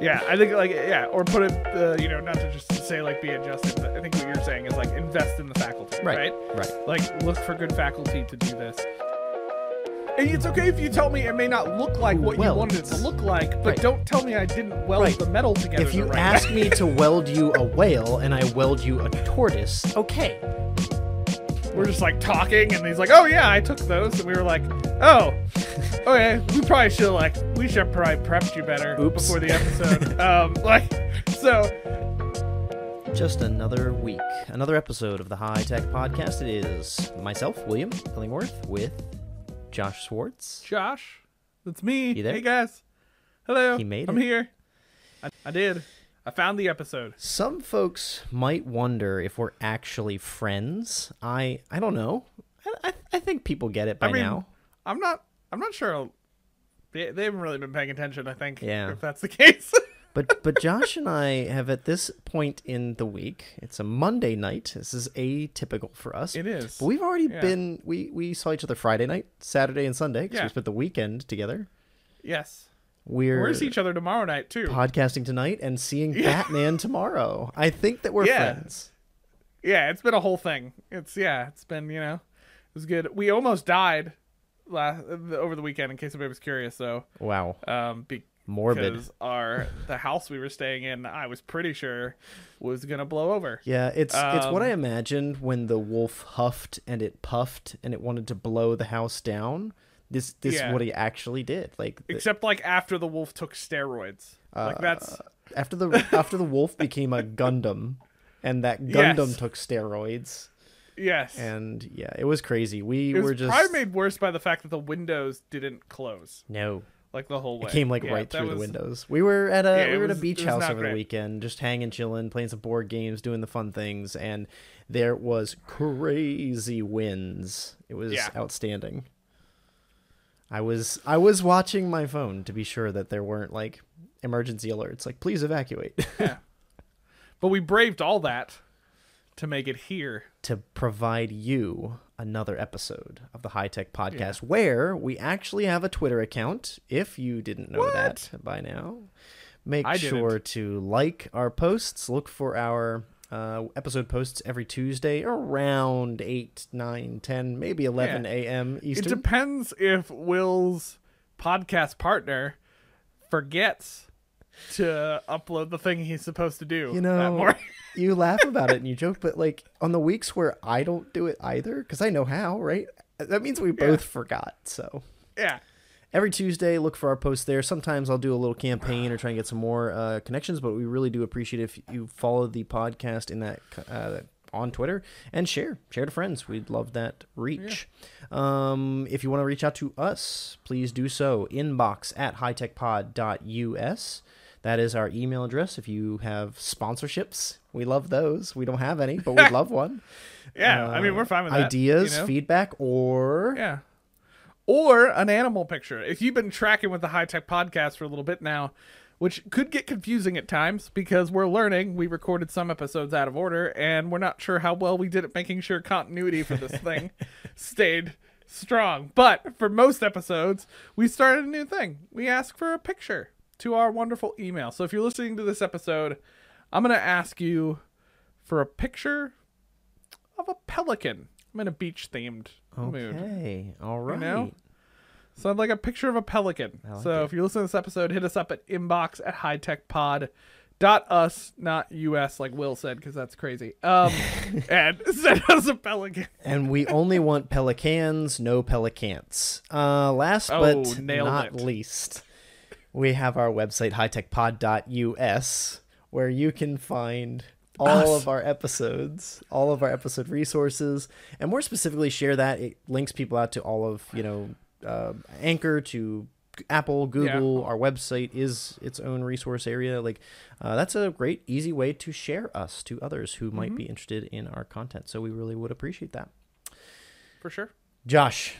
Yeah, I think like yeah, or put it, uh, you know, not to just say like be adjusted, but I think what you're saying is like invest in the faculty, Right. right? Right. Like look for good faculty to do this. And it's okay if you tell me it may not look like what you wanted it to look like, but Right. don't tell me I didn't weld Right. the metal together. If you the right ask me to weld you a whale and I weld you a tortoise, okay. we're just like talking, and he's like, "Oh yeah, I took those," and we were like, "Oh, okay, we probably should like we should probably prepped you better Oops. before the episode." um, like so, Just another week, another episode of the High Tech Podcast. It is myself, William Illingworth, with Josh Swartz. Josh, that's me. You there? Hey guys, hello. He made I'm it. here. I, I did. I found the episode. Some folks might wonder if we're actually friends. I I don't know. I, I, I think people get it by I mean, now. I'm not. I'm not sure. They, they haven't really been paying attention. I think. Yeah. If that's the case. But but Josh and I have at this point in the week. It's a Monday night. This is atypical for us. it is. But we've already Yeah. been we we saw each other Friday night, Saturday and Sunday because Yeah. we spent the weekend together. yes. We're We're see each other tomorrow night too. podcasting tonight and seeing Yeah. Batman tomorrow. I think that we're Yeah. friends. yeah, it's been a whole thing. It's yeah, it's been you know, it was good. We almost died last over the weekend. In case anybody was curious, though, Wow, um, because morbid. our the house we were staying in, I was pretty sure was gonna blow over. Yeah, it's it's what Um, I imagined when the wolf huffed and it puffed and it wanted to blow the house down. This this is Yeah. what he actually did. Like the- Except like after the wolf took steroids. like that's Uh, after the after the wolf became a Gundam, and that Gundam Yes. took steroids, yes. and yeah, it was crazy. We it was were just probably made worse by the fact that the windows didn't close no. like the whole way. It came like Yeah, right through the windows. We were at a Yeah, we were at a beach house over the weekend, just hanging, chilling, playing some board games, doing the fun things, and there was crazy winds. It was Yeah. outstanding. I was I was watching my phone to be sure that there weren't like emergency alerts, like please evacuate, yeah. But we braved all that to make it here. to provide you another episode of the High Tech Podcast, where we actually have a Twitter account. If you didn't know that by now, make I didn't. sure to like our posts. Look for our uh, episode posts every Tuesday around 8, 9, 10, maybe 11 Yeah. a.m. Eastern. It depends if Will's podcast partner forgets to upload the thing he's supposed to do. you know, you laugh about it and you joke, but like on the weeks where I don't do it either, because I know how, right? That means we both forgot. So yeah. every Tuesday, look for our posts there. Sometimes I'll do a little campaign or try and get some more uh, connections, but we really do appreciate if you follow the podcast in that uh, on Twitter and share, share to friends. We'd love that reach. Um, if you want to reach out to us, please do so. Inbox at hightechpod.us. That is our email address. If you have sponsorships, we love those. We don't have any, but we'd love one. Yeah. I mean, we're fine with that. Ideas, you know? feedback, or Yeah. Or an animal picture. If you've been tracking with the high tech podcast for a little bit now, which could get confusing at times because we're learning. We recorded some episodes out of order and we're not sure how well we did at making sure continuity for this thing stayed strong. But for most episodes, we started a new thing. We ask for a picture to our wonderful email. So if you're listening to this episode, I'm going to ask you for a picture of a pelican. I'm in a beach themed mood. okay, all right. know? So I'd like a picture of a pelican. like so it. if you're listening to this episode, hit us up at inbox at hightechpod dot us, not us like Will said, because that's crazy. Um and send us a pelican. And we only want pelicans, no pelicans. Uh, last Oh, but not it. least, we have our website, hightechpod.us, where you can find all of our episodes, all of our episode resources, and more specifically, share that. It links people out to all of, you know, uh, Anchor to Apple, Google. Our website is its own resource area. Like, uh, that's a great, easy way to share us to others who might Mm-hmm. be interested in our content. So we really would appreciate that. For sure. Josh,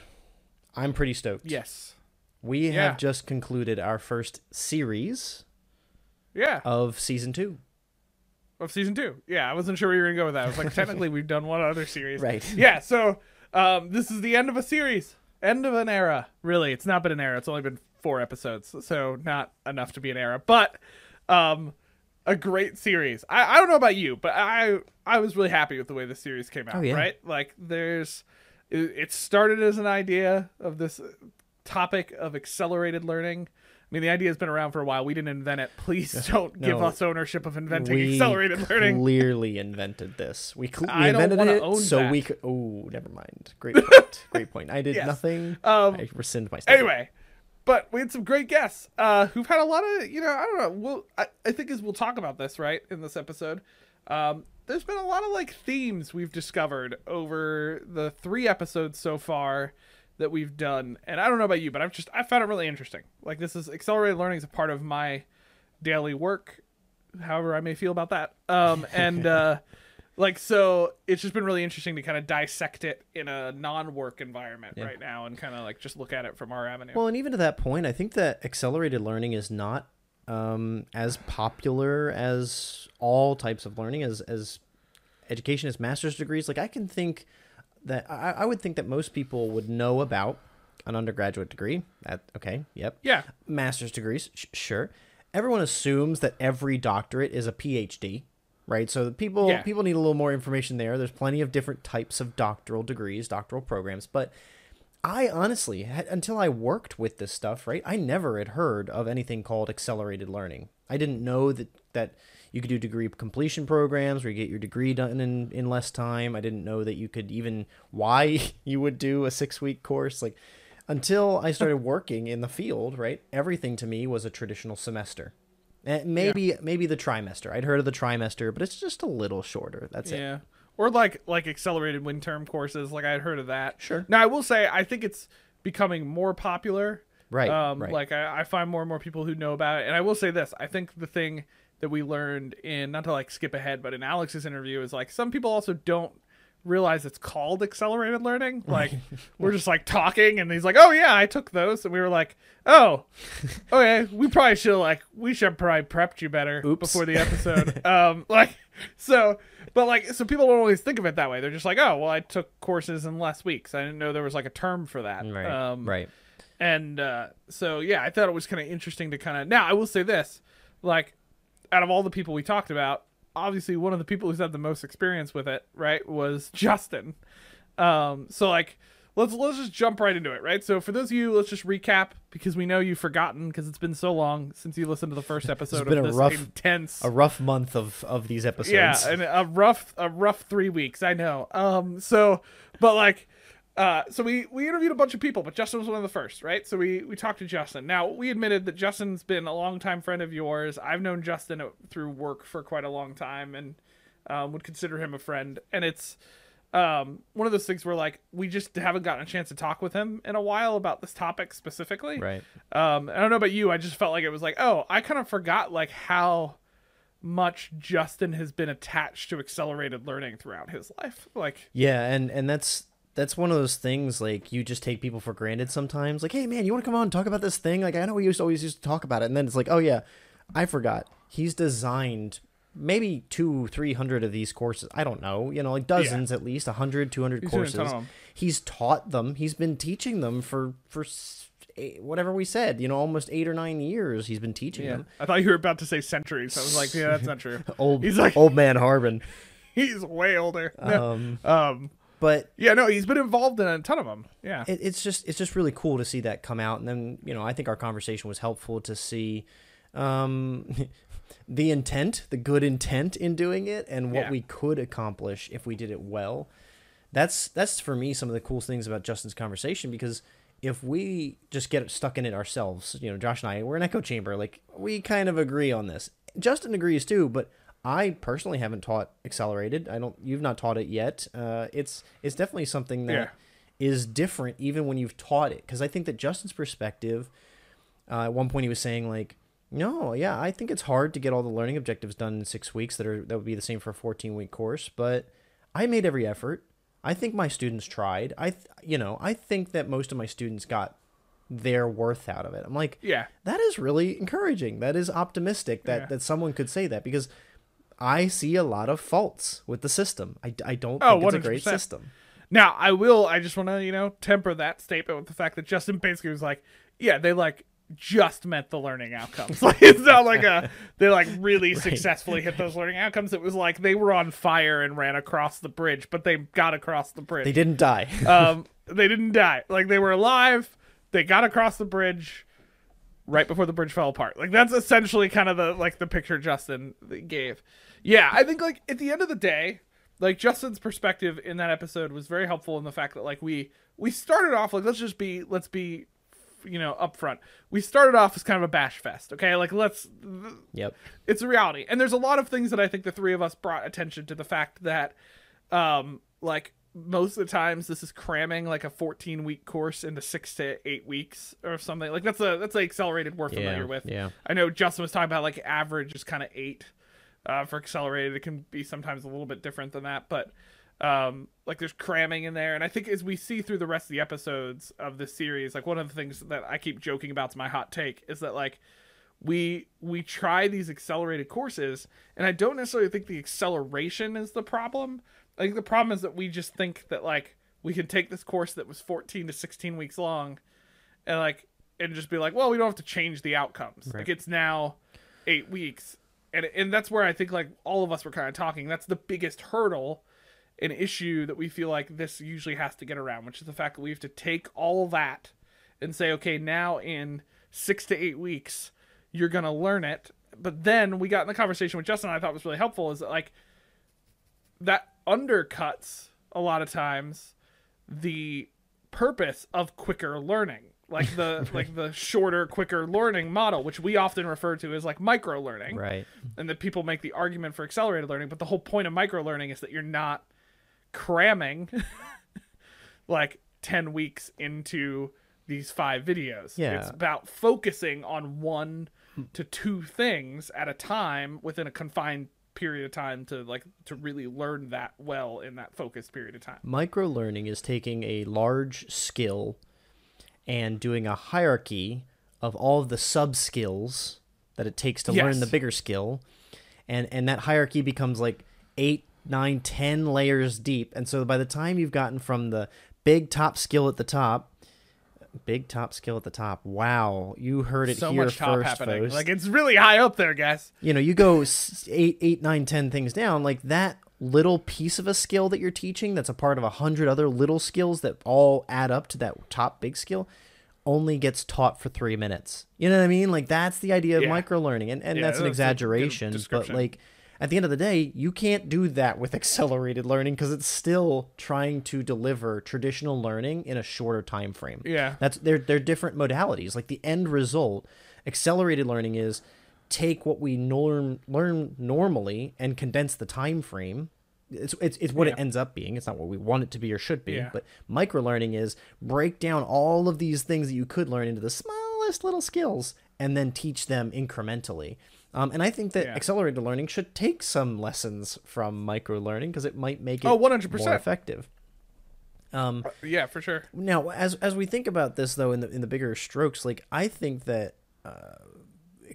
I'm pretty stoked. Yes. We Yeah. have just concluded our first series Yeah. of season two. of season two. Yeah, I wasn't sure where you were gonna go with that. I was like, technically, we've done one other series. Right. Yeah. So um, this is the end of a series, end of an era. Really, it's not been an era. It's only been four episodes, so not enough to be an era. But Um, a great series. I, I don't know about you, but I I was really happy with the way the series came out. Oh, yeah. Right? Like there's, it, it started as an idea of this topic of accelerated learning. I mean, the idea has been around for a while. We didn't invent it. Please don't give us ownership of inventing accelerated learning. clearly invented this. We, cl- we invented it own so that. we could. Oh, never mind. Great point. Great point. I did Yes. nothing. Um, I rescind my statement. Anyway, but we had some great guests uh, who've had a lot of, you know, I don't know. We'll, I, I think as we'll talk about this, right, in this episode, um, there's been a lot of like themes we've discovered over the three episodes so far that we've done. And I don't know about you, but I've just, I found it really interesting. Like this is accelerated learning is a part of my daily work, however I may feel about that. Um, and, uh, like so it's just been really interesting to kind of dissect it in a non-work environment right now and kind of like just look at it from our avenue Well, and even to that point, I think that accelerated learning is not um, as popular as all types of learning, as as education, as master's degrees. Like I can think that I, I would think that most people would know about an undergraduate degree. That okay, yep. yeah Master's degrees, sh- sure. Everyone assumes that every doctorate is a PhD, right? So people Yeah. people need a little more information there. There's plenty of different types of doctoral degrees, doctoral programs, but I honestly, had, until I worked with this stuff, right, I never had heard of anything called accelerated learning. I didn't know that that you could do degree completion programs where you get your degree done in, in less time. I didn't know that you could even why you would do a six week course. Like until I started working in the field, right, everything to me was a traditional semester. Eh, maybe maybe the trimester. I'd heard of the trimester, but it's just a little shorter. That's it. yeah or like like accelerated wind term courses like I'd heard of that Sure. now i will say i think it's becoming more popular Right, um right. like I, I find more and more people who know about it and i will say this i think the thing that we learned in not to like skip ahead but in alex's interview is like some people also don't realize it's called accelerated learning like we're just like talking and he's like oh yeah i took those and we were like oh okay we probably should like we should have probably prepped you better Oops. before the episode um like so but like so people don't always think of it that way they're just like oh well i took courses in less weeks i didn't know there was like a term for that Right. um right. and uh, so yeah, I thought it was kind of interesting to kind of. Now I will say this, like, out of all the people we talked about, obviously one of the people who's had the most experience with it, right, was Justin. Um, so like, let's let's just jump right into it, right? So for those of you, let's just recap because we know you've forgotten because it's been so long since you listened to the first episode it's been of a this rough- intense. A rough month of of these episodes. Yeah, and a rough a rough three weeks. I know. Um. So, but like, uh. So we we interviewed a bunch of people, but Justin was one of the first, right? So we we talked to Justin. Now we admitted that Justin's been a longtime friend of yours. I've known Justin through work for quite a long time, and um, would consider him a friend. And it's um one of those things where like we just haven't gotten a chance to talk with him in a while about this topic specifically. Right. Um, I don't know about you. I just felt like it was like, oh, I kind of forgot like how much Justin has been attached to accelerated learning throughout his life. Like, Yeah, and and that's that's one of those things like you just take people for granted sometimes. Like, hey man, you want to come on and talk about this thing? Like, I know we used to always used to talk about it, and then it's like, oh yeah, I forgot. He's designed maybe two, three hundred of these courses. I don't know, you know, like dozens at least, 100, 200 He's courses. He's taught them. He's been teaching them for for eight, whatever we said, you know, almost eight or nine years. He's been teaching yeah, them. I thought you were about to say centuries. I was like, yeah, that's not true. Old, He's like- old man Harbin. He's way older. Um, Um, but yeah, no, he's been involved in a ton of them. Yeah, it, it's just it's just really cool to see that come out. And then you know i think our conversation was helpful to see um the intent the good intent in doing it and what Yeah. we could accomplish if we did it well. That's that's for me some of the cool things about justin's conversation because if we just get stuck in it ourselves you know josh and i we're an echo chamber. Like we kind of agree on this. Justin agrees too but I personally haven't taught accelerated. I don't. You've not taught it yet. Uh, it's it's definitely something that is Yeah. different even when you've taught it because i think that justin's perspective uh, at one point he was saying like no yeah i think it's hard to get all the learning objectives done in six weeks that are that would be the same for a 14 week course but i made every effort i think my students tried i th- you know i think that most of my students got their worth out of it i'm like yeah, that is really encouraging that is optimistic that Yeah. that someone could say that because i see a lot of faults with the system i, I don't Oh, think it's a great system Now, I will. I just want to, you know, temper that statement with the fact that Justin basically was like, "Yeah, they like just met the learning outcomes. Like it's not like a they like really successfully hit those learning outcomes. It was like they were on fire and ran across the bridge, but they got across the bridge. They didn't die. um, they didn't die. Like they were alive. They got across the bridge right before the bridge fell apart. Like that's essentially kind of the like the picture Justin gave. Yeah, I think like at the end of the day, like Justin's perspective in that episode was very helpful in the fact that like we we started off like let's just be let's be you know upfront. We started off as kind of a bash fest, okay? Like let's yep. it's a reality. And there's a lot of things that I think the three of us brought attention to the fact that um like most of the times this is cramming like a 14 week course into 6 to 8 weeks or something. Like that's a that's a accelerated we're familiar Yeah, with. yeah. I know Justin was talking about like average is kind of 8 uh for accelerated. It can be sometimes a little bit different than that, but um like there's cramming in there and i think as we see through the rest of the episodes of this series like one of the things that i keep joking about to my hot take is that like we we try these accelerated courses and i don't necessarily think the acceleration is the problem i think the problem is that we just think that like we can take this course that was 14 to 16 weeks long and like and just be like well we don't have to change the outcomes like it's now eight weeks and and that's where i think like all of us were kind of talking that's the biggest hurdle an issue that we feel like this usually has to get around, which is the fact that we have to take all that and say, okay, now in six to eight weeks, you're gonna learn it. But then we got in the conversation with Justin, I thought was really helpful, is that like that undercuts a lot of times the purpose of quicker learning. Like the like the shorter, quicker learning model, which we often refer to as like micro learning Right. and that people make the argument for accelerated learning but the whole point of micro learning is that you're not cramming like 10 weeks into these five videos Yeah. it's about focusing on one to two things at a time within a confined period of time to like to really learn that well in that focused period of time Micro learning is taking a large skill and doing a hierarchy of all of the sub skills that it takes to learn the bigger skill. And and that hierarchy becomes like eight, nine, ten layers deep. And so by the time you've gotten from the big top skill at the top, big top skill at the top. Wow, you heard it so here much top first, happening like it's really high up there guys you know, you go eight, eight, nine, ten things down, like that little piece of a skill that you're teaching that's a part of a hundred other little skills that all add up to that top big skill only gets taught for three minutes. You know what I mean? Like that's the idea of Yeah. micro learning. And, and Yeah, that's an exaggeration. But like at the end of the day, you can't do that with accelerated learning because it's still trying to deliver traditional learning in a shorter time frame. Yeah. That's they're they're different modalities. Like the end result, accelerated learning is take what we norm learn normally and condense the time frame. It's it's, it's what it ends up being. It's not what we want it to be or should be. Yeah. But micro learning is break down all of these things that you could learn into the smallest little skills and then teach them incrementally. Um, and I think that Yeah. accelerated learning should take some lessons from micro learning because it might make it Oh, 100%. more effective. Um, yeah for sure now, as as we think about this though, in the in the bigger strokes, like I think that uh,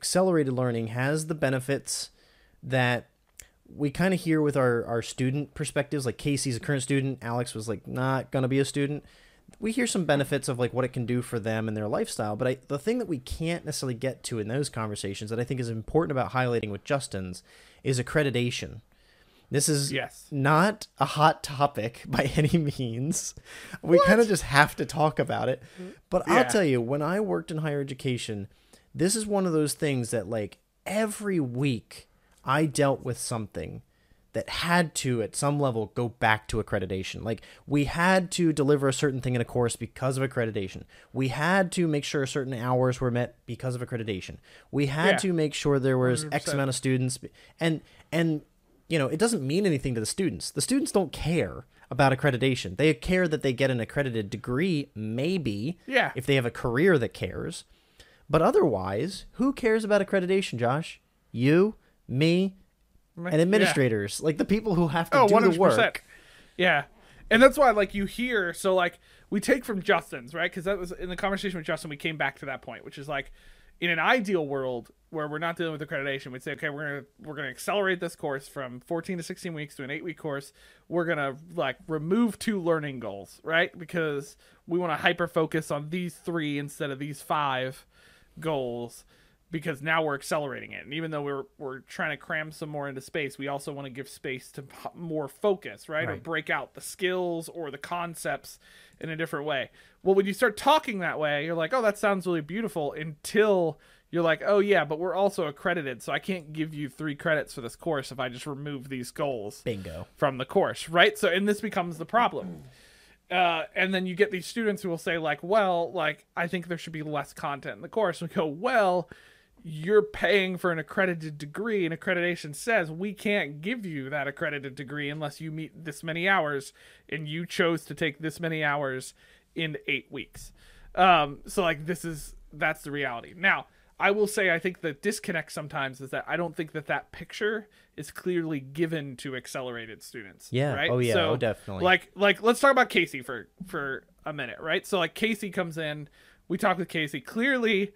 accelerated learning has the benefits that we kind of hear with our our student perspectives. Like Casey's a current student, Alex was like not gonna be a student. We hear some benefits of like what it can do for them and their lifestyle, but I, the thing that we can't necessarily get to in those conversations that I think is important about highlighting with Justin's is accreditation. This is Yes. not a hot topic by any means. We kind of just have to talk about it. Mm-hmm. But I'll tell you, when I worked in higher education, this is one of those things that, like, every week I dealt with something that had to, at some level, go back to accreditation. Like, we had to deliver a certain thing in a course because of accreditation. We had to make sure certain hours were met because of accreditation. We had Yeah. to make sure there was X 100%. amount of students. And, and, you know, it doesn't mean anything to the students. The students don't care about accreditation. They care that they get an accredited degree, maybe, Yeah. if they have a career that cares. But otherwise, who cares about accreditation, Josh? You, me, and Yeah. administrators, like the people who have to Oh, do the 100%. work. Yeah. And that's why, like, you hear, so, like, we take from Justin's, right? Because that was in the conversation with Justin, we came back to that point, which is like, in an ideal world where we're not dealing with accreditation, we'd say, okay, we're gonna we're gonna accelerate this course from 14 to 16 weeks to an eight week course. We're gonna like remove two learning goals, right? Because we want to hyper focus on these three instead of these five goals because now we're accelerating it. And even though we're we're trying to cram some more into space, we also want to give space to more focus, right? Or break out the skills or the concepts in a different way. Well, when you start talking that way, you're like, "Oh, that sounds really beautiful." Until you're like, "Oh yeah, but we're also accredited, so I can't give you 3 credits for this course if I just remove these goals." Bingo. from the course, right? So, and this becomes the problem. Uh, and then you get these students who will say, like, well, like, I think there should be less content in the course. We go, well, you're paying for an accredited degree, and accreditation says we can't give you that accredited degree unless you meet this many hours, and you chose to take this many hours in eight weeks. Um, so, like, this is that's the reality. Now, I will say, I think the disconnect sometimes is that I don't think that that picture is clearly given to accelerated students. Yeah. Right. Oh, yeah. So, Oh, definitely. Like, like, let's talk about Casey for for a minute, right? So, like, Casey comes in. We talk with Casey. Clearly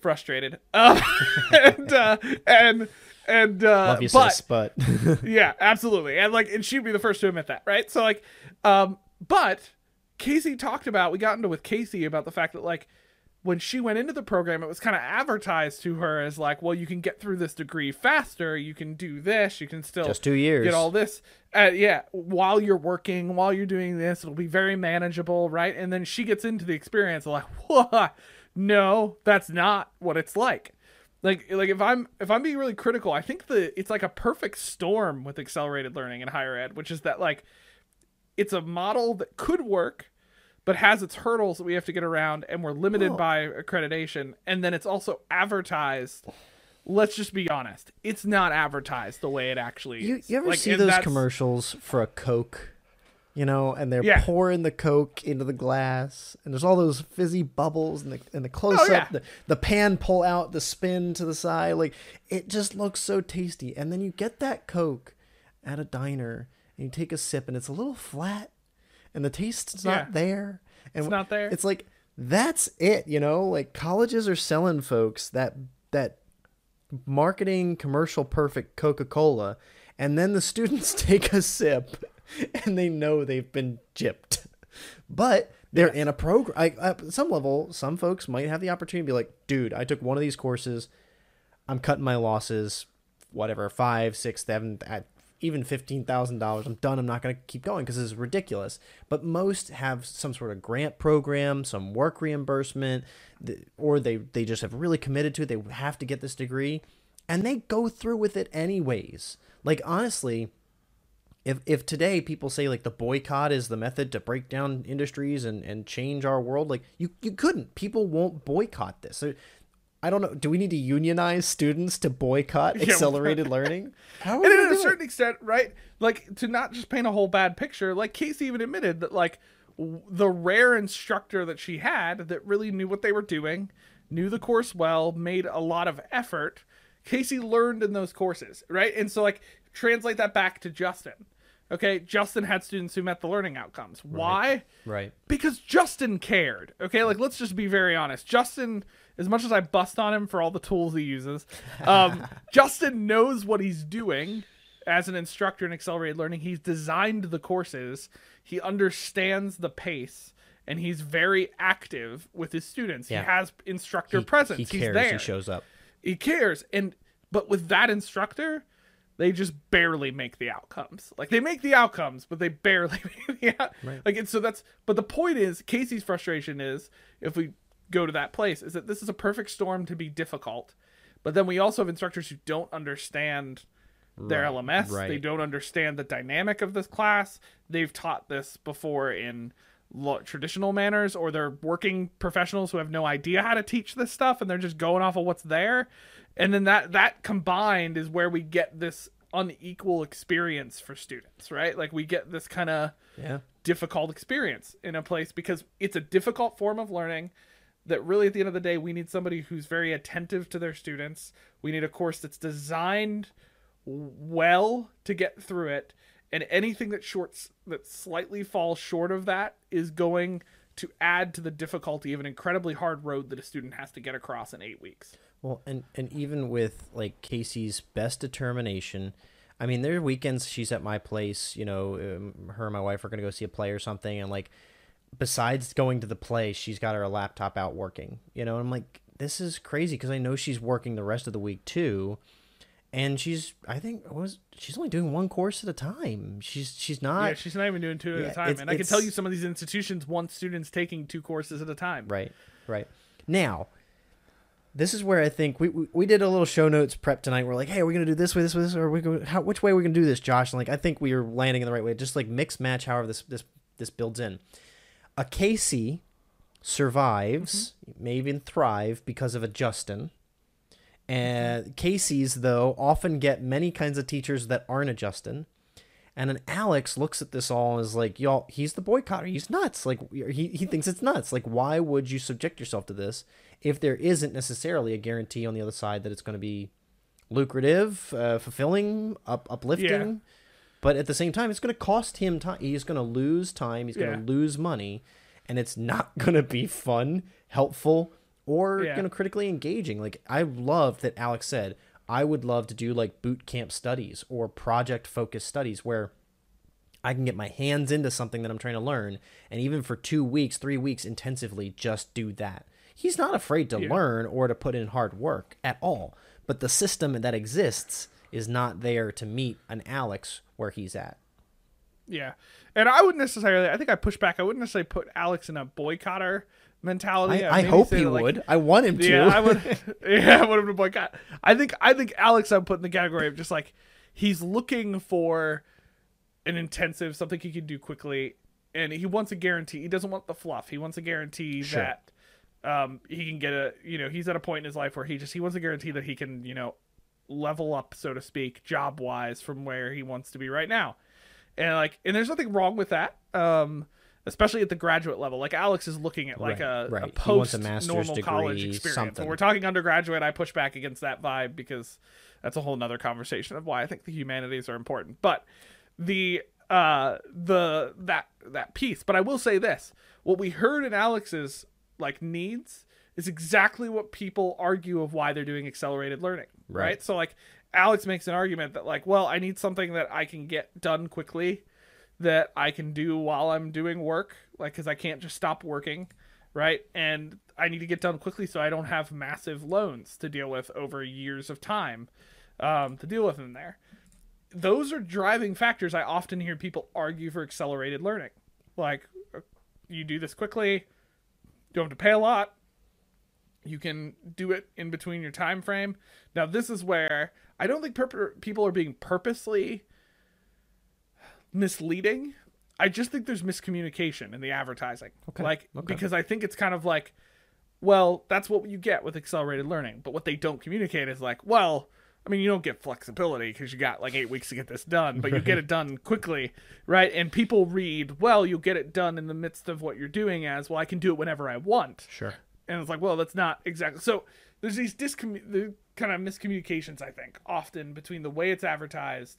frustrated. Uh, and uh, and and uh, Love you, but, sis, but yeah, absolutely. And like and she'd be the first to admit that, right? So like um but Casey talked about we got into with Casey about the fact that like when she went into the program it was kind of advertised to her as like, well, you can get through this degree faster, you can do this, you can still just two years. get all this. Uh, yeah while you're working while you're doing this it'll be very manageable right? And then she gets into the experience like what? No that's not what it's like. Like like if i'm if i'm being really critical i think the it's like a perfect storm with accelerated learning in higher ed which is that like it's a model that could work but has its hurdles that we have to get around and we're limited Well- by accreditation and then it's also advertised let's just be honest it's not advertised the way it actually You, is you ever Like, see those that's- commercials for a Coke? You know, and they're Yeah. pouring the Coke into the glass, and there's all those fizzy bubbles, and the and the close up, Oh, yeah. the, the pan pull out, the spin to the side, like it just looks so tasty. And then you get that Coke at a diner, and you take a sip, and it's a little flat, and the taste's not there. And It's not there. It's like that's it, you know. Like colleges are selling folks that that marketing commercial perfect Coca-Cola and then the students take a sip and they know they've been gypped. But they're in a program. I, at some level, some folks might have the opportunity to be like, dude, I took one of these courses. I'm cutting my losses, whatever, five, six, seven, even fifteen thousand dollars. I'm done. I'm not going to keep going because this is ridiculous. But most have some sort of grant program, some work reimbursement, or they they just have really committed to it. They have to get this degree, and they go through with it anyways. Like honestly, if if today people say like the boycott is the method to break down industries and and change our world, like you you couldn't. People won't boycott this. I don't know. Do we need to unionize students to boycott Yeah. accelerated learning? How are we and gonna at a certain it? extent, right? Like to not just paint a whole bad picture. Like Casey even admitted that like w- the rare instructor that she had that really knew what they were doing, knew the course well, made a lot of effort. Casey learned in those courses, right? And so like translate that back to Justin. Okay, Justin had students who met the learning outcomes. Why? Right. because Justin cared. Okay, like let's just be very honest. Justin, as much as I bust on him for all the tools he uses, um, Justin knows what he's doing as an instructor in accelerated learning. He's designed the courses. He understands the pace. And he's very active with his students. Yeah. He has instructor He, presence. he he's cares. there He shows up. he cares and but with that instructor they just barely make the outcomes like they make the outcomes but they barely make the out- Right. like and so that's but the point is casey's frustration is if we go to that place is that this is a perfect storm to be difficult but then we also have instructors who don't understand their lms they don't understand the dynamic of this class. They've taught this before in lo- traditional manners or they're working professionals who have no idea how to teach this stuff and they're just going off of what's there. And then that that combined is where we get this unequal experience for students right? Like we get this kind of Yeah. difficult experience in a place because it's a difficult form of learning that really at the end of the day we need somebody who's very attentive to their students we need a course that's designed well to get through it and anything that shorts that slightly falls short of that is going to add to the difficulty of an incredibly hard road that a student has to get across in 8 weeks Well, and and even with like Casey's best determination, I mean, there are weekends she's at my place. You know, um, her and my wife are gonna go see a play or something, and like, besides going to the play, she's got her laptop out working. You know, and I'm like, this is crazy because I know she's working the rest of the week too, and she's I think was she's only doing one course at a time. She's she's not yeah, she's not even doing two at a time. And I can tell you some of these institutions want students taking two courses at a time. Right, right. Now, this is where I think we, we, we did a little show notes prep tonight. We're like, hey, are we gonna do this way, this way, this, way, or we go, how, which way are we gonna do this, Josh? And like, I think we are landing in the right way. Just like mix match, however this this this builds in. A Casey survives, may even thrive because of a Justin. And Casey's though often get many kinds of teachers that aren't a Justin. And then Alex looks at this all and is like, y'all, he's the boycotter. He's nuts. Like, he, he thinks it's nuts. Like, why would you subject yourself to this if there isn't necessarily a guarantee on the other side that it's going to be lucrative, uh, fulfilling, up, uplifting? Yeah. But at the same time, it's going to cost him time. He's going to lose time. He's going Yeah. to lose money. And it's not going to be fun, helpful, or Yeah. you know critically engaging. Like I loved that Alex said, I would love to do like boot camp studies or project focused studies where I can get my hands into something that I'm trying to learn, and even for two weeks, three weeks intensively, just do that. He's not afraid to Yeah. learn or to put in hard work at all. But the system that exists is not there to meet an Alex where he's at. Yeah. And I wouldn't necessarily, I think I push back. I wouldn't necessarily put Alex in a boycotter mentality. I, I hope he like, would. I want him to. Yeah, I would. yeah, I would have been boycott. I think. I think Alex. I put in the category of just like he's looking for an intensive something he can do quickly, and he wants a guarantee. He doesn't want the fluff. He wants a guarantee Sure. that um he can get a. You know, he's at a point in his life where he just he wants a guarantee that he can you know level up so to speak job wise from where he wants to be right now, and like and there's nothing wrong with that. Um. Especially at the graduate level, like Alex is looking at like Right, a, right. a post a master's normal college experience. something. When we're talking undergraduate, I push back against that vibe because that's a whole nother conversation of why I think the humanities are important. But the uh the that that piece. But I will say this: what we heard in Alex's like needs is exactly what people argue of why they're doing accelerated learning. Right. Right. So like Alex makes an argument that like, well, I need something that I can get done quickly that I can do while I'm doing work, like because I can't just stop working, right? And I need to get done quickly so I don't have massive loans to deal with over years of time um, to deal with in there. Those are driving factors. I often hear people argue for accelerated learning, like uh, you do this quickly, you don't have to pay a lot, you can do it in between your time frame. Now, this is where I don't think people are being purposely misleading. I just think there's miscommunication in the advertising. Okay, Like okay. because I think it's kind of like well, that's what you get with accelerated learning. But what they don't communicate is like, well, I mean, you don't get flexibility because you got like eight weeks to get this done, but you get it done quickly, right? And people read, well, you'll get it done in the midst of what you're doing as, well, I can do it whenever I want Sure. And it's like, well, that's not exactly. So there's these discommu- the kind of miscommunications I think often between the way it's advertised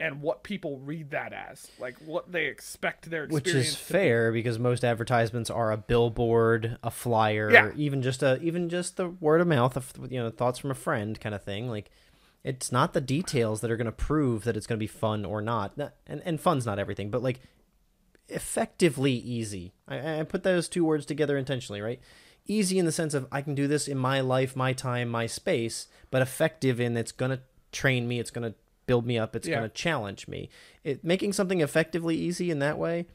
and what people read that as, like what they expect their Which is to be. fair because most advertisements are a billboard, a flyer, Yeah. even just a even just the word of mouth of you know thoughts from a friend kind of thing. Like it's not the details that are going to prove that it's going to be fun or not. Not- And and fun's not everything, but like effectively easy. I, I put those two words together intentionally, right? Easy in the sense of I can do this in my life, my time, my space, but effective in it's going to train me, it's going to build me up, it's Yeah. going to challenge me. It making something effectively easy in that way.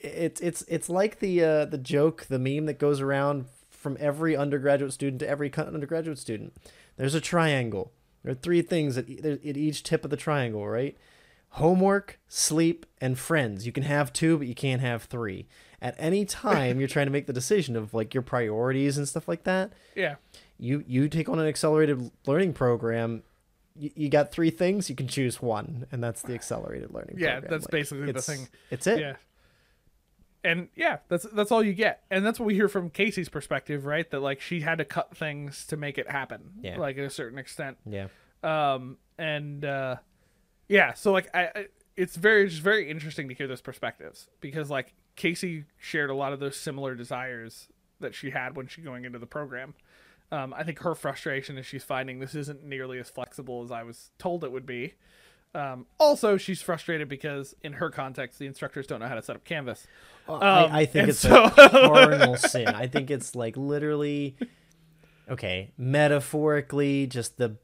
It's it's it's like the uh, the joke, the meme that goes around from every undergraduate student to every undergraduate student. There's a triangle. There are three things at, at each tip of the triangle, right? Homework, sleep, and friends. You can have two, but you can't have three. At any time, you're trying to make the decision of like your priorities and stuff like that. Yeah, You you take on an accelerated learning program. You, you got three things. You can choose one, and that's the accelerated learning. Yeah, program. that's basically the thing. It's it. yeah. And yeah, that's that's all you get, and that's what we hear from Casey's perspective, right? That like she had to cut things to make it happen, Yeah. like at a certain extent. Yeah. um and uh yeah so like I, I it's very just very interesting to hear those perspectives because like casey shared a lot of those similar desires that she had when she going into the program um i think her frustration is she's finding this isn't nearly as flexible as i was told it would be um also she's frustrated because in her context the instructors don't know how to set up canvas Uh, Um, I, I think it's so- a cardinal sin. I think it's like literally okay, metaphorically, just the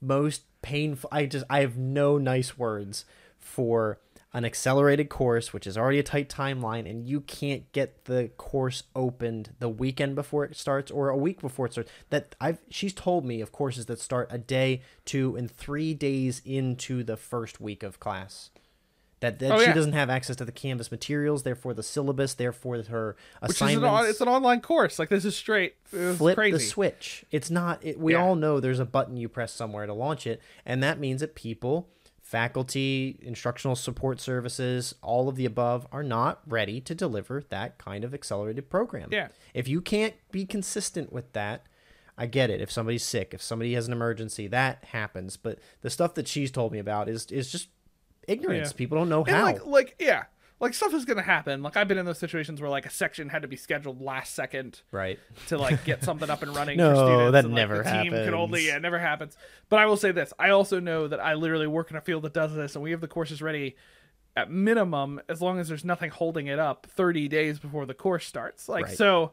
most painful. I just I have no nice words for an accelerated course, which is already a tight timeline, and you can't get the course opened the weekend before it starts or a week before it starts. That I've she's told me of courses that start a day, two, and three days into the first week of class. That, that Oh, she yeah. doesn't have access to the Canvas materials, therefore the syllabus, therefore her Which is an, assignments on- it's an online course. Like this is straight. It's flip crazy. the switch. It's not. It, we Yeah. all know there's a button you press somewhere to launch it, and that means that people, faculty, instructional support services, all of the above, are not ready to deliver that kind of accelerated program. Yeah. If you can't be consistent with that. I get it. If somebody's sick, if somebody has an emergency, that happens. But the stuff that she's told me about is is just ignorance. Yeah. People don't know And how. like, like, yeah, like stuff is gonna happen. Like I've been in those situations where like a section had to be scheduled last second right. to like get something up and running. No, for students, that and, like, never the team Could only, happens. yeah, it never happens. But I will say this: I also know that I literally work in a field that does this, and we have the courses ready at minimum as long as there's nothing holding it up 30 days before the course starts. Like Right. so,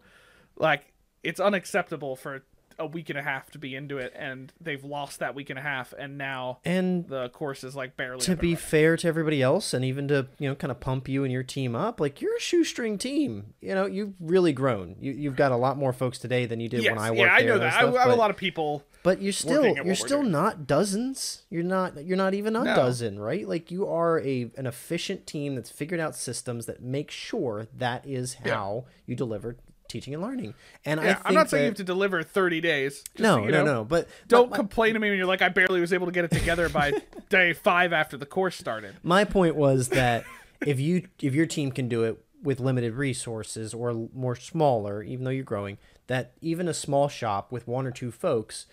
like it's unacceptable for a week and a half to be into it, and they've lost that week and a half, and now And the course is like barely to be running. fair to everybody else and even to you know kind of pump you and your team up like you're a shoestring team you know you've really grown you, you've got a lot more folks today than you did Yes, when i worked yeah, I know that. I, stuff, I have a lot of people. but you're still you're still doing. not dozens you're not you're not even a No. dozen right like you are a an efficient team that's figured out systems that make sure that is Yeah. how you deliver teaching and learning and i Yeah, think I'm not saying you have to deliver 30 days. No you no know, no but Don't my- complain to me when you're like, I barely was able to get it together by day five after the course started. My point was that if you if your team can do it with limited resources or more smaller, even though you're growing, that even a small shop with one or two folks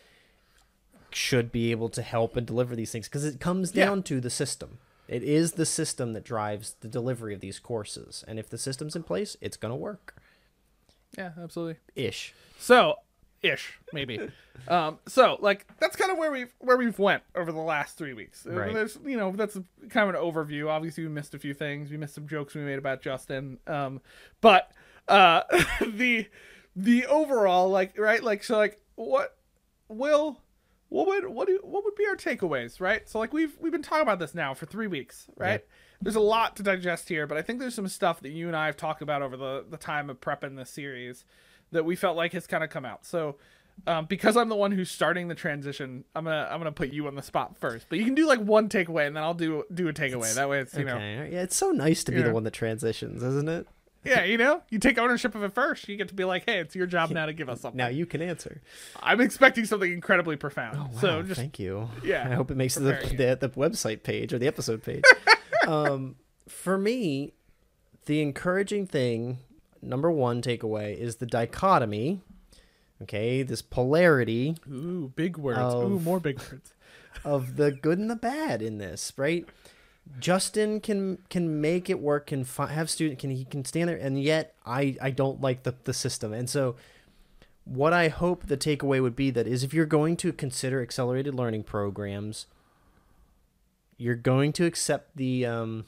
should be able to help and deliver these things because it comes Yeah. down to the system. It is the system that drives the delivery of these courses, and if the system's in place, it's gonna work. Yeah, absolutely. Ish. So, ish maybe. um, so like that's kind of where we've where we've went over the last three weeks. Right. There's you know that's kind of an overview. Obviously, we missed a few things. We missed some jokes we made about Justin. Um, but uh, the the overall like right like so like what will what would what do what would be our takeaways right? So like we've we've been talking about this now for three weeks right? There's a lot to digest here but i think there's some stuff that you and i have talked about over the the time of prepping this series that we felt like has kind of come out. So um, because i'm the one who's starting the transition i'm gonna i'm gonna put you on the spot first but you can do like one takeaway and then i'll do do a takeaway. That way it's you know Yeah, it's so nice to be Yeah. the one that transitions, isn't it? Yeah you know you take ownership of it first you get to be like hey it's your job now to give us something Now you can answer. i'm expecting something incredibly profound Oh, wow, so just thank you. yeah, I hope it makes the, the the website page or the episode page. um, for me, the encouraging thing, number one takeaway, is the dichotomy. Okay, this polarity Ooh, big words. Of- Ooh, more big words. of the good and the bad in this, right? Justin can can make it work, can fi- have student, can he can stand there, and yet I I don't like the the system, and so what I hope the takeaway would be that is if you're going to consider accelerated learning programs, you're going to accept the um,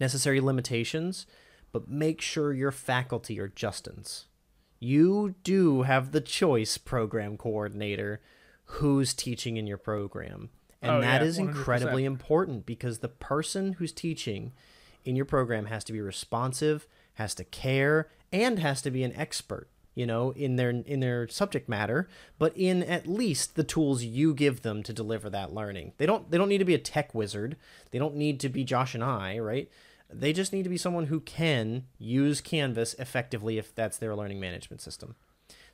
necessary limitations, but make sure your faculty are Justin's. You do have the choice, program coordinator, who's teaching in your program. And Oh, that yeah, is 100%. incredibly important because the person who's teaching in your program has to be responsive, has to care, and has to be an expert, you know, in their in their subject matter, but in at least the tools you give them to deliver that learning. They don't they don't need to be a tech wizard. They don't need to be Josh and I, right? They just need to be someone who can use Canvas effectively if that's their learning management system.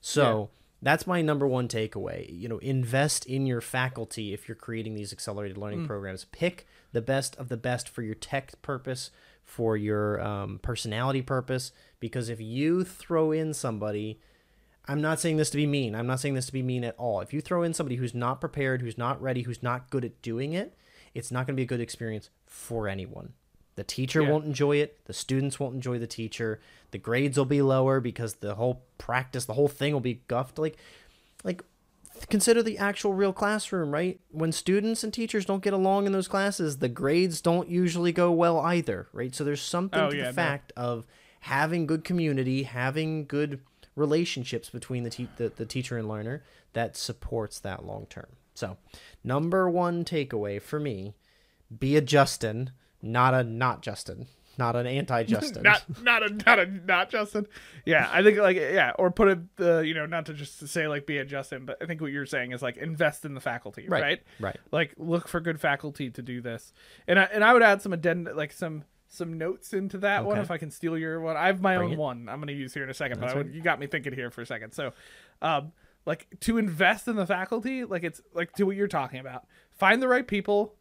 So that's my number one takeaway. You know, invest in your faculty if you're creating these accelerated learning programs. Pick the best of the best for your tech purpose, for your um, personality purpose. Because if you throw in somebody, I'm not saying this to be mean. I'm not saying this to be mean at all. If you throw in somebody who's not prepared, who's not ready, who's not good at doing it, it's not going to be a good experience for anyone. The teacher Yeah. won't enjoy it. The students won't enjoy the teacher. The grades will be lower because the whole practice, the whole thing will be guffed. Like, like consider the actual real classroom, right? When students and teachers don't get along in those classes, the grades don't usually go well either, right? So there's something Oh, to yeah, the no. fact of having good community, having good relationships between the, te- the, the teacher and learner that supports that long term. So, number one takeaway for me be a Justin, not a not Justin, not an anti Justin. not not a not a not Justin. Yeah, I think like yeah, or put it uh, you know not to just to say like be a Justin, but I think what you're saying is like invest in the faculty, right? Right, right. Like look for good faculty to do this, and I and I would add some addend like some some notes into that one if I can steal your one. I have my Bring own it. one. I'm going to use here in a second, That's but you got me thinking here for a second. So, um, like to invest in the faculty, like it's like to what you're talking about. Find the right people.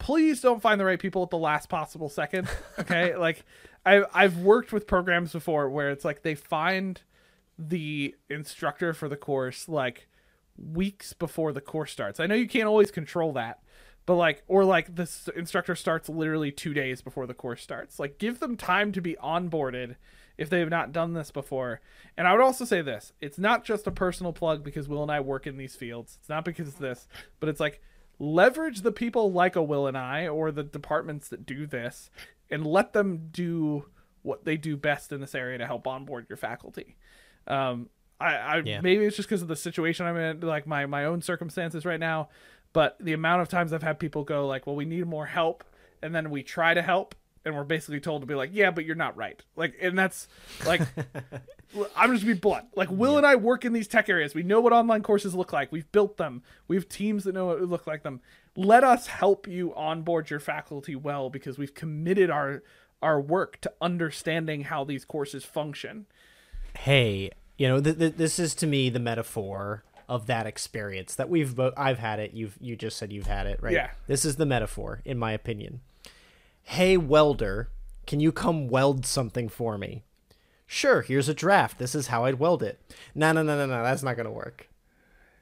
Please don't find the right people at the last possible second. Okay, like I I've worked with programs before where it's like they find the instructor for the course like weeks before the course starts. I know you can't always control that, but like or like the instructor starts literally 2 days before the course starts. Like give them time to be onboarded if they have not done this before. And I would also say this, it's not just a personal plug because Will and I work in these fields. It's not because of this, but it's like leverage the people like a Will and I or the departments that do this and let them do what they do best in this area to help onboard your faculty. Um, I, I Yeah. maybe it's just because of the situation I'm in, like my my own circumstances right now. But the amount of times I've had people go like, "Well, we need more help," and then we try to help, and we're basically told to be like, "Yeah, but you're not right." Like, and that's like, I'm just gonna be blunt. Like, Will and I work in these tech areas. We know what online courses look like. We've built them. We have teams that know what it look like them. Let us help you onboard your faculty well because we've committed our our work to understanding how these courses function. hey, you know, th- th- this is to me the metaphor of that experience that we've both. I've had it. You've you just said you've had it, right? Yeah. This is the metaphor, in my opinion. Hey, welder, can you come weld something for me? Sure. Here's a draft. This is how I'd weld it. No, no, no, no, no. That's not gonna work.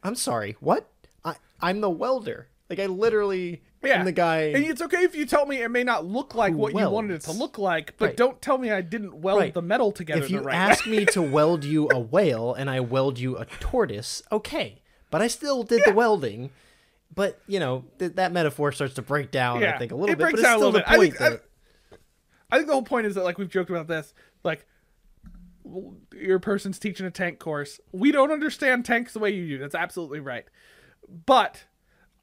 I'm sorry. What? I I'm the welder. Like I literally Yeah, am the guy. And it's okay if you tell me it may not look like what you wanted it to look like, but Right. don't tell me I didn't weld Right. the metal together if you right ask me to weld you a whale and I weld you a tortoise, okay. But I still did the welding. But you know th- that metaphor starts to break down. I think a little it bit, breaks but it's down a little the bit. I point. think, I think the whole point is that like we've joked about this, like your person's teaching a tank course. We don't understand tanks the way you do. That's absolutely right. But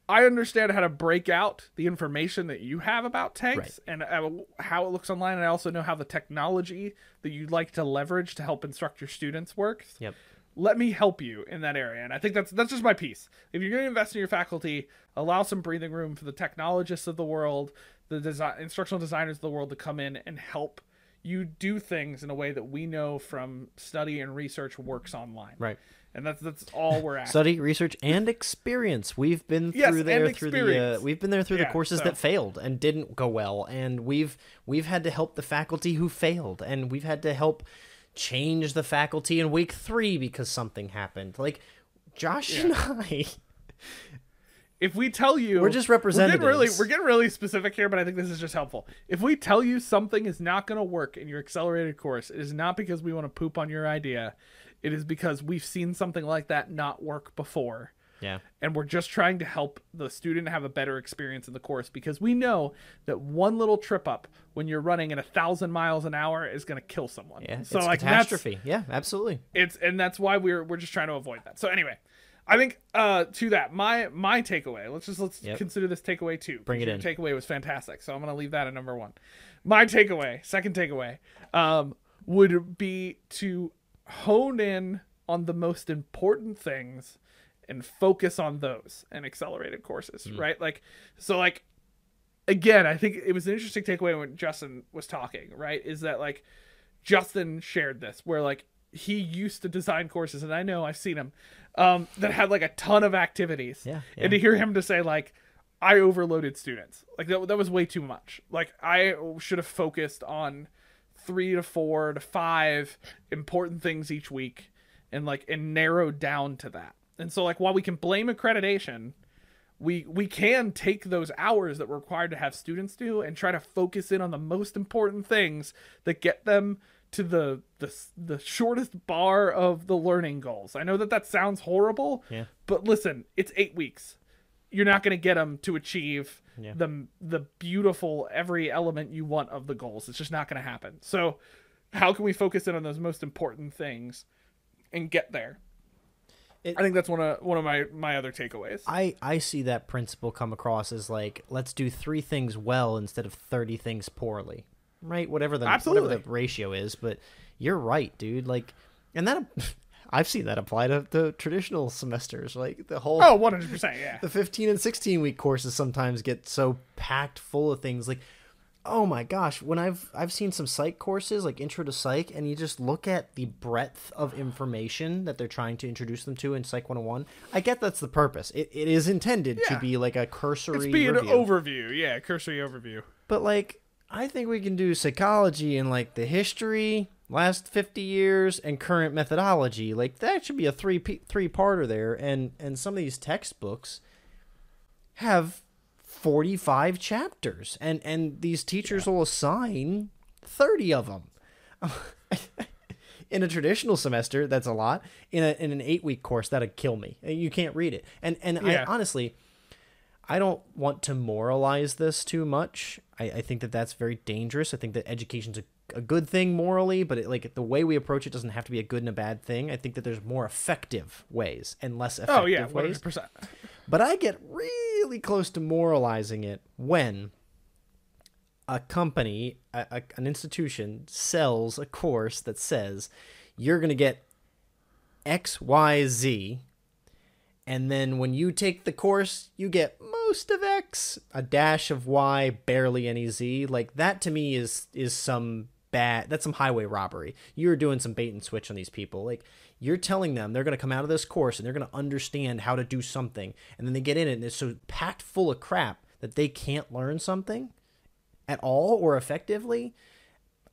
I understand how to break out the information that you have about tanks Right. and uh, how it looks online. And I also know how the technology that you'd like to leverage to help instruct your students works. Yep. Let me help you in that area, and I think that's that's just my piece. If you're going to invest in your faculty, allow some breathing room for the technologists of the world, the design, instructional designers of the world to come in and help you do things in a way that we know from study and research works online. Right. And that's that's all we're at. Study, research, and experience. We've been Yes, through there through the uh, we've been there through the courses so- that failed and didn't go well, and we've we've had to help the faculty who failed, and we've had to help change the faculty in week three because something happened. Like Josh and I. if we tell you We're just We're getting really we're getting really specific here, but I think this is just helpful. If we tell you something is not going to work in your accelerated course, it is not because we want to poop on your idea. It is because we've seen something like that not work before. Yeah. And we're just trying to help the student have a better experience in the course because we know that one little trip up when you're running at a thousand miles an hour is going to kill someone. Yeah. so it's like catastrophe. Yeah, absolutely. it's and that's why we're we're just trying to avoid that. So anyway, I think uh to that my my takeaway. Let's just let's Yep. consider this takeaway too. Bring it Your in. Takeaway was fantastic, so I'm gonna leave that at number one. My takeaway, second takeaway, um, would be to hone in on the most important things and focus on those and accelerated courses, Hmm. right? Like so like again, I think it was an interesting takeaway when Justin was talking, right? Is that like Justin shared this where like he used to design courses and I know I've seen him um that had like a ton of activities. Yeah, And to hear him to say like I overloaded students. Like that that was way too much. Like I should have focused on 3 to 4 to 5 important things each week and like and narrowed down to that. And so like while we can blame accreditation, we we can take those hours that we're required to have students do and try to focus in on the most important things that get them to the the the shortest bar of the learning goals. I know that that sounds horrible, Yeah. but listen, it's 8 weeks. You're not going to get them to achieve Yeah. the the beautiful every element you want of the goals. It's just not going to happen. So, how can we focus in on those most important things? and get there. It- I think that's one of one of my my other takeaways. I, I see that principle come across as like let's do three things well instead of 30 things poorly right whatever the Absolutely. whatever the ratio is but you're right dude like and that i've seen that apply to the traditional semesters like the whole oh, 100%, yeah. the 15 and 16 week courses sometimes get so packed full of things like oh my gosh when i've i've seen some psych courses like intro to psych and you just look at the breadth of information that they're trying to introduce them to in psych 101 i get that's the purpose it, it is intended Yeah. to be like a cursory It's be an overview, yeah, cursory overview. but like i think we can do psychology and like the history last 50 years and current methodology like that should be a three three parter there and and some of these textbooks have 45 chapters and and these teachers will assign 30 of them in a traditional semester that's a lot in a in an 8 week course that'd kill me you can't read it and and I honestly I don't want to moralize this too much. I, I think that that's very dangerous. I think that education's a, a good thing morally, but it, like the way we approach it doesn't have to be a good and a bad thing. I think that there's more effective ways and less effective Oh, yeah, ways. 100%. But I get really close to moralizing it when a company, a, a, an institution, sells a course that says you're going to get X, Y, Z, and then when you take the course, you get most of X, a dash of Y, barely any Z. Like that to me is is some bad. That's some highway robbery. You're doing some bait and switch on these people. Like you're telling them they're going to come out of this course and they're going to understand how to do something, and then they get in it and it's so packed full of crap that they can't learn something at all or effectively.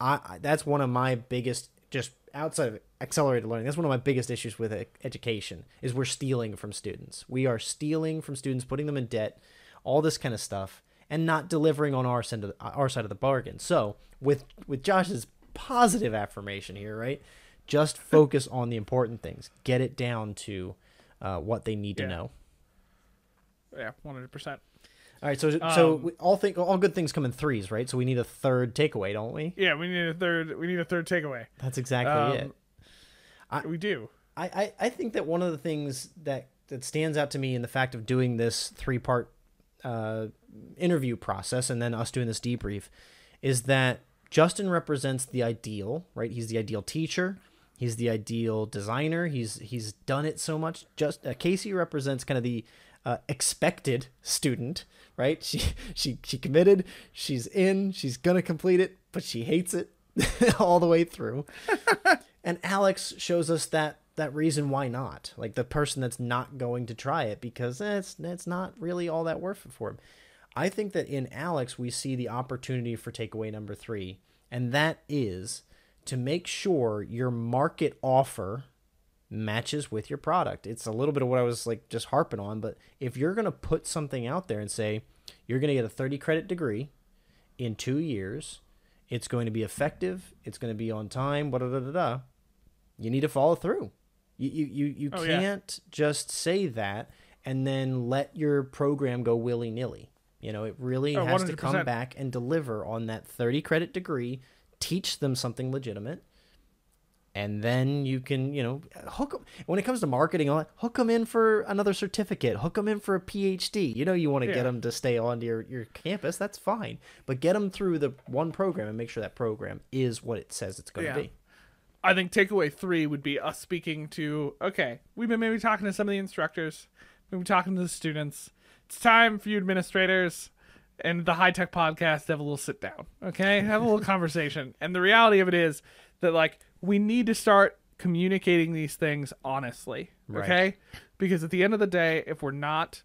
I, that's one of my biggest just outside of accelerated learning that's one of my biggest issues with education is we're stealing from students we are stealing from students putting them in debt all this kind of stuff and not delivering on our side of the, our side of the bargain. So with with josh's positive affirmation here right just focus on the important things. Get it down to uh, what they need to know. Yeah, 100%. all right so so Um, we all think all good things come in threes right? So we need a third takeaway don't we? Yeah, we need a third we need a third takeaway. that's exactly it. Um, I- we do. I, I, I think that one of the things that, that stands out to me in the fact of doing this three part uh, interview process and then us doing this debrief is that Justin represents the ideal, right? He's the ideal teacher. He's the ideal designer. He's he's done it so much. Just uh, Casey represents kind of the uh, expected student, right? She she she committed. She's in. She's gonna complete it, but she hates it all the way through. and Alex shows us that that reason why not. Like the person that's not going to try it because eh, it's it's not really all that worth it for him. I think that in Alex we see the opportunity for takeaway number 3, and that is to make sure your market offer matches with your product. It's a little bit of what I was like just harping on, but if you're going to put something out there and say you're going to get a 30 credit degree in 2 years, it's going to be effective, it's going to be on time, da da da da. You need to follow through. You you you, you Oh, can't just say that and then let your program go willy nilly. You know, it really Oh, has to come back and deliver on that 30 credit degree, teach them something legitimate, and then you can, you know, hook 'em- When it comes to marketing, hook them in for another certificate, hook them in for a PhD. You know, you want to get 'em get them to stay on your, your campus, that's fine. But get them through the one program and make sure that program is what it says it's going to Yeah. be. I think takeaway three would be us speaking to okay, we've been maybe talking to some of the instructors, maybe talking to the students. It's time for you administrators and the high tech podcast to have a little sit down. Okay? Have a little conversation. And the reality of it is that like we need to start communicating these things honestly. Right. Okay? Because at the end of the day, if we're not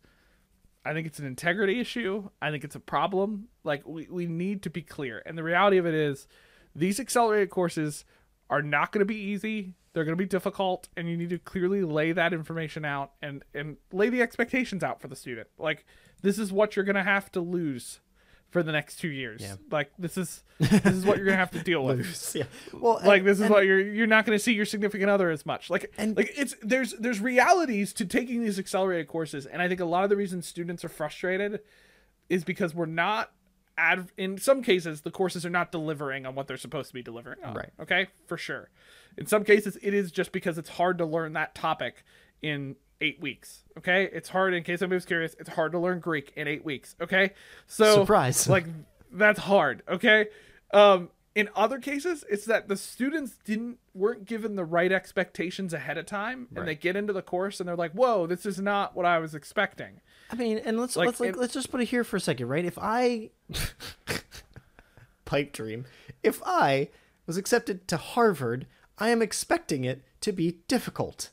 I think it's an integrity issue. I think it's a problem. Like we, we need to be clear. And the reality of it is these accelerated courses are not going to be easy. They're going to be difficult and you need to clearly lay that information out and and lay the expectations out for the student. Like this is what you're going to have to lose for the next 2 years. Yeah. Like this is this is what you're going to have to deal with. yeah. Well, Like and- this is and- what you're you're not going to see your significant other as much. Like And- like it's there's there's realities to taking these accelerated courses, and I think a lot of the reason students are frustrated is because we're not ad in some cases the courses are not delivering on what they're supposed to be delivering on. Right. Okay, for sure. In some cases, it is just because it's hard to learn that topic in eight weeks. Okay, it's hard. In case anybody's curious, it's hard to learn Greek in eight weeks. Okay, so Surprise. like that's hard. Okay, um, in other cases, it's that the students didn't weren't given the right expectations ahead of time, and Right. they get into the course and they're like, "Whoa, this is not what I was expecting." I mean, and let's Like, let's like it- let's just put it here for a second, right? If I pipe dream, if I was accepted to Harvard, I am expecting it to be difficult.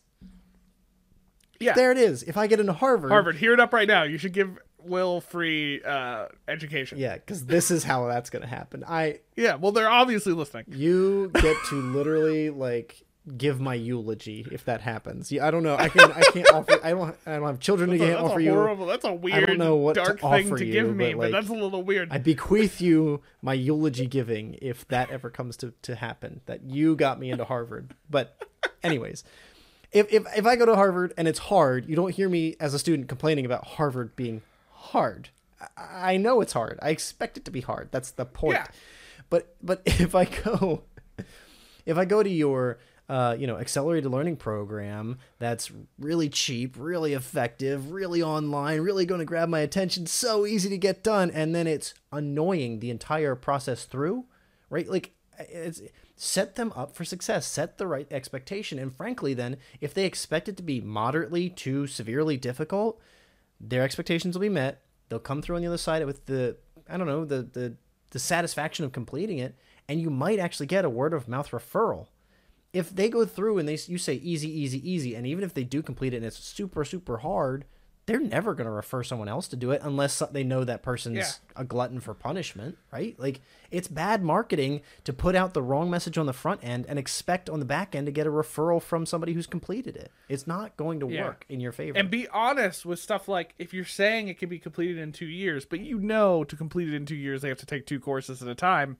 Yeah, There it is. If I get into Harvard, Harvard, hear it up right now. You should give Will free uh, education. yeah, because this is how that's gonna happen. I Yeah, well, they're obviously listening. you get to literally like give my eulogy if that happens. Yeah, I don't know. I can I can't offer. I don't I don't have children to can't that's offer a you. horrible. That's a weird, know what to dark thing offer to you, give me, but, but, that's a little weird. I bequeath you my eulogy giving if that ever comes to, to happen. That you got me into Harvard. But anyways, if, if if I go to Harvard and it's hard, you don't hear me as a student complaining about Harvard being hard. I, I know it's hard. I expect it to be hard. That's the point. Yeah. But but if I go if I go to your uh, you know accelerated learning program that's really cheap, really effective, really online, really going to grab my attention, so easy to get done, and then it's annoying the entire process through, right? Like it's set them up for success, set the right expectation, and frankly, then if they expect it to be moderately to severely difficult, their expectations will be met. They'll come through on the other side with the I don't know the the the satisfaction of completing it, and you might actually get a word of mouth referral. If they go through and they you say easy, easy, easy, and even if they do complete it and it's super, super hard, they're never going to refer someone else to do it unless they know that person's Yeah. a glutton for punishment, right? Like it's bad marketing to put out the wrong message on the front end and expect on the back end to get a referral from somebody who's completed it. It's not going to Yeah. work in your favor. and be honest with stuff like if you're saying it can be completed in two years, but you know to complete it in two years they have to take two courses at a time.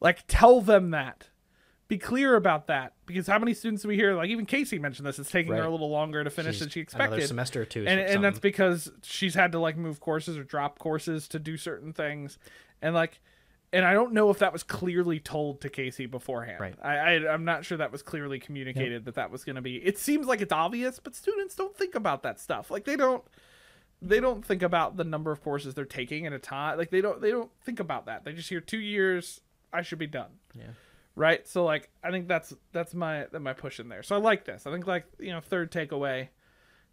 Like tell them that. Be clear about that because how many students do we hear? Like even Casey mentioned this. It's taking her a little longer to finish She's than she expected another semester or two and and that's because she's had to like move courses or drop courses to do certain things, and like, and I don't know if that was clearly told to Casey beforehand. Right. I, I I'm not sure that was clearly communicated that that was going to be. It seems like it's obvious, but students don't think about that stuff. Like they don't they don't think about the number of courses they're taking at a time. Like they don't they don't think about that. They just hear two years. I should be done yeah. Right so like i think that's that's my that my push in there so i like this i think like you know third takeaway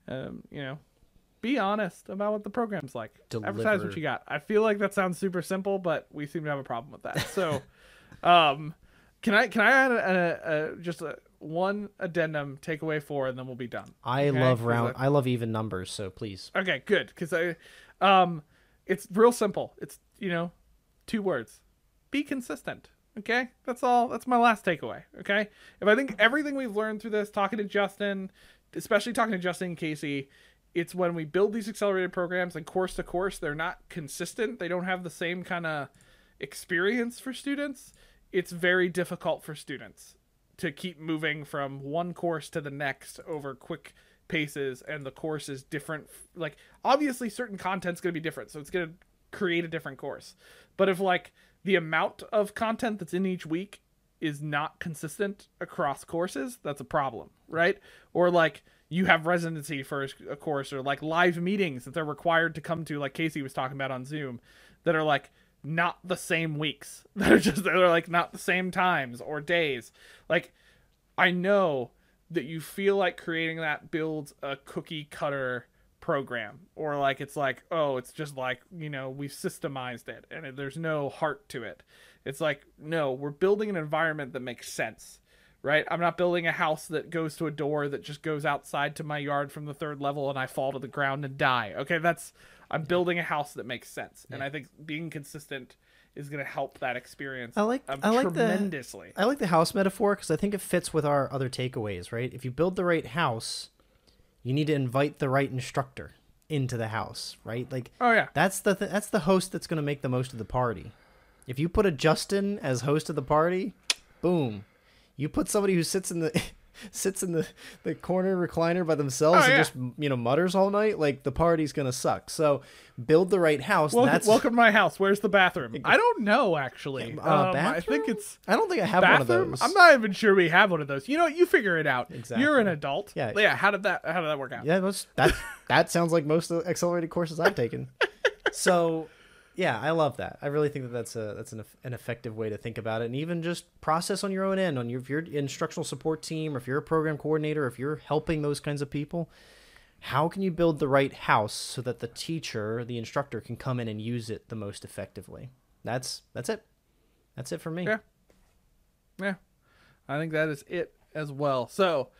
um you know be honest about what the program's like Deliver. advertise what you got i feel like that sounds super simple but we seem to have a problem with that so um can i can i add a, a, a just a one addendum takeaway four and then we'll be done I Okay? love round. I- I love even numbers. So please. Okay, good. Because I, um, it's real simple. It's you know, two words: be consistent. Okay, that's all. That's my last takeaway. Okay, if I think everything we've learned through this, talking to Justin, especially talking to Justin and Casey, it's when we build these accelerated programs and course to course, they're not consistent. They don't have the same kind of experience for students. It's very difficult for students to keep moving from one course to the next over quick paces and the course is different like obviously certain content's going to be different so it's going to create a different course but if like the amount of content that's in each week is not consistent across courses that's a problem right? Or like you have residency for a course or like live meetings that they're required to come to like casey was talking about on zoom that are like not the same weeks. That are just they're like not the same times or days. Like i know that you feel like creating that builds a cookie cutter program or like it's like oh it's just like you know we've systemized it and there's no heart to it. It's like no we're building an environment that makes sense right? I'm not building a house that goes to a door that just goes outside to my yard from the third level and i fall to the ground and die. Okay that's i'm building a house that makes sense and i think being consistent is going to help that experience I like- um, I like the- tremendously. I like the house metaphor because I think it fits with our other takeaways, right? If you build the right house, you need to invite the right instructor into the house, right? Like oh yeah that's the th- that's the host that's going to make the most of the party. If you put a Justin as host of the party, boom. You put somebody who sits in the sits in the, the corner recliner by themselves Oh, and yeah. just you know mutters all night, like the party's gonna suck. So build the right house. Wel- that's welcome to my house. Where's the bathroom? I don't know actually. Uh, Um, I think it's I don't think I have one of those. I'm not even sure we have one of those. You know, you figure it out. Exactly. You're an adult. Yeah. Yeah. How did that? How did that work out? Yeah, that's, that that sounds like most of the accelerated courses I've taken. so, yeah, I love that. I really think that that's a that's an, an effective way to think about it, and even just process on your own end. On your if you're instructional support team, or if you're a program coordinator, if you're helping those kinds of people, how can you build the right house so that the teacher, the instructor, can come in and use it the most effectively? That's that's it. That's it for me. Yeah. Yeah. I think that is it as well. So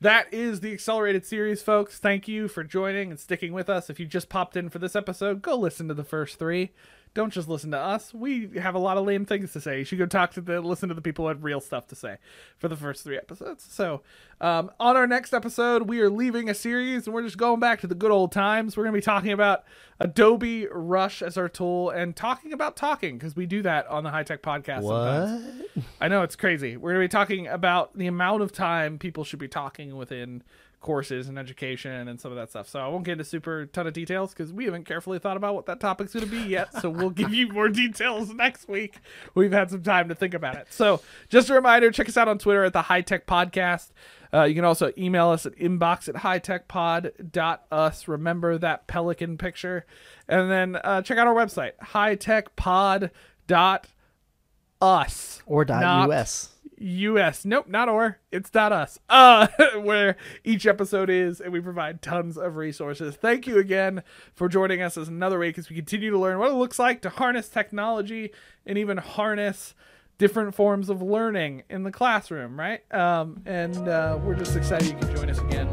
that is the accelerated series, folks. Thank you for joining and sticking with us. If you just popped in for this episode, go listen to the first three. Don't just listen to us. We have a lot of lame things to say. You should go talk to the listen to the people who had real stuff to say for the first three episodes. So, um, on our next episode, we are leaving a series and we're just going back to the good old times. We're going to be talking about Adobe Rush as our tool and talking about talking because we do that on the High Tech Podcast sometimes. What? I know it's crazy. We're going to be talking about the amount of time people should be talking within courses and education and some of that stuff. So I won't get into super ton of details because we haven't carefully thought about what that topic's going to be yet. So we'll give you more details next week. We've had some time to think about it. So just a reminder, check us out on Twitter at the High Tech Podcast. Uh, you can also email us at inbox at hightechpod.us. Remember that pelican picture. And then uh, check out our website, hightechpod.us. Or dot Not us. US. Nope, not or. It's not us. Uh, where each episode is, and we provide tons of resources. Thank you again for joining us as another week as we continue to learn what it looks like to harness technology and even harness different forms of learning in the classroom, right? Um, and uh, we're just excited you can join us again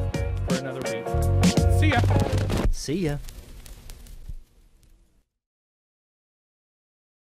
for another week. See ya. See ya.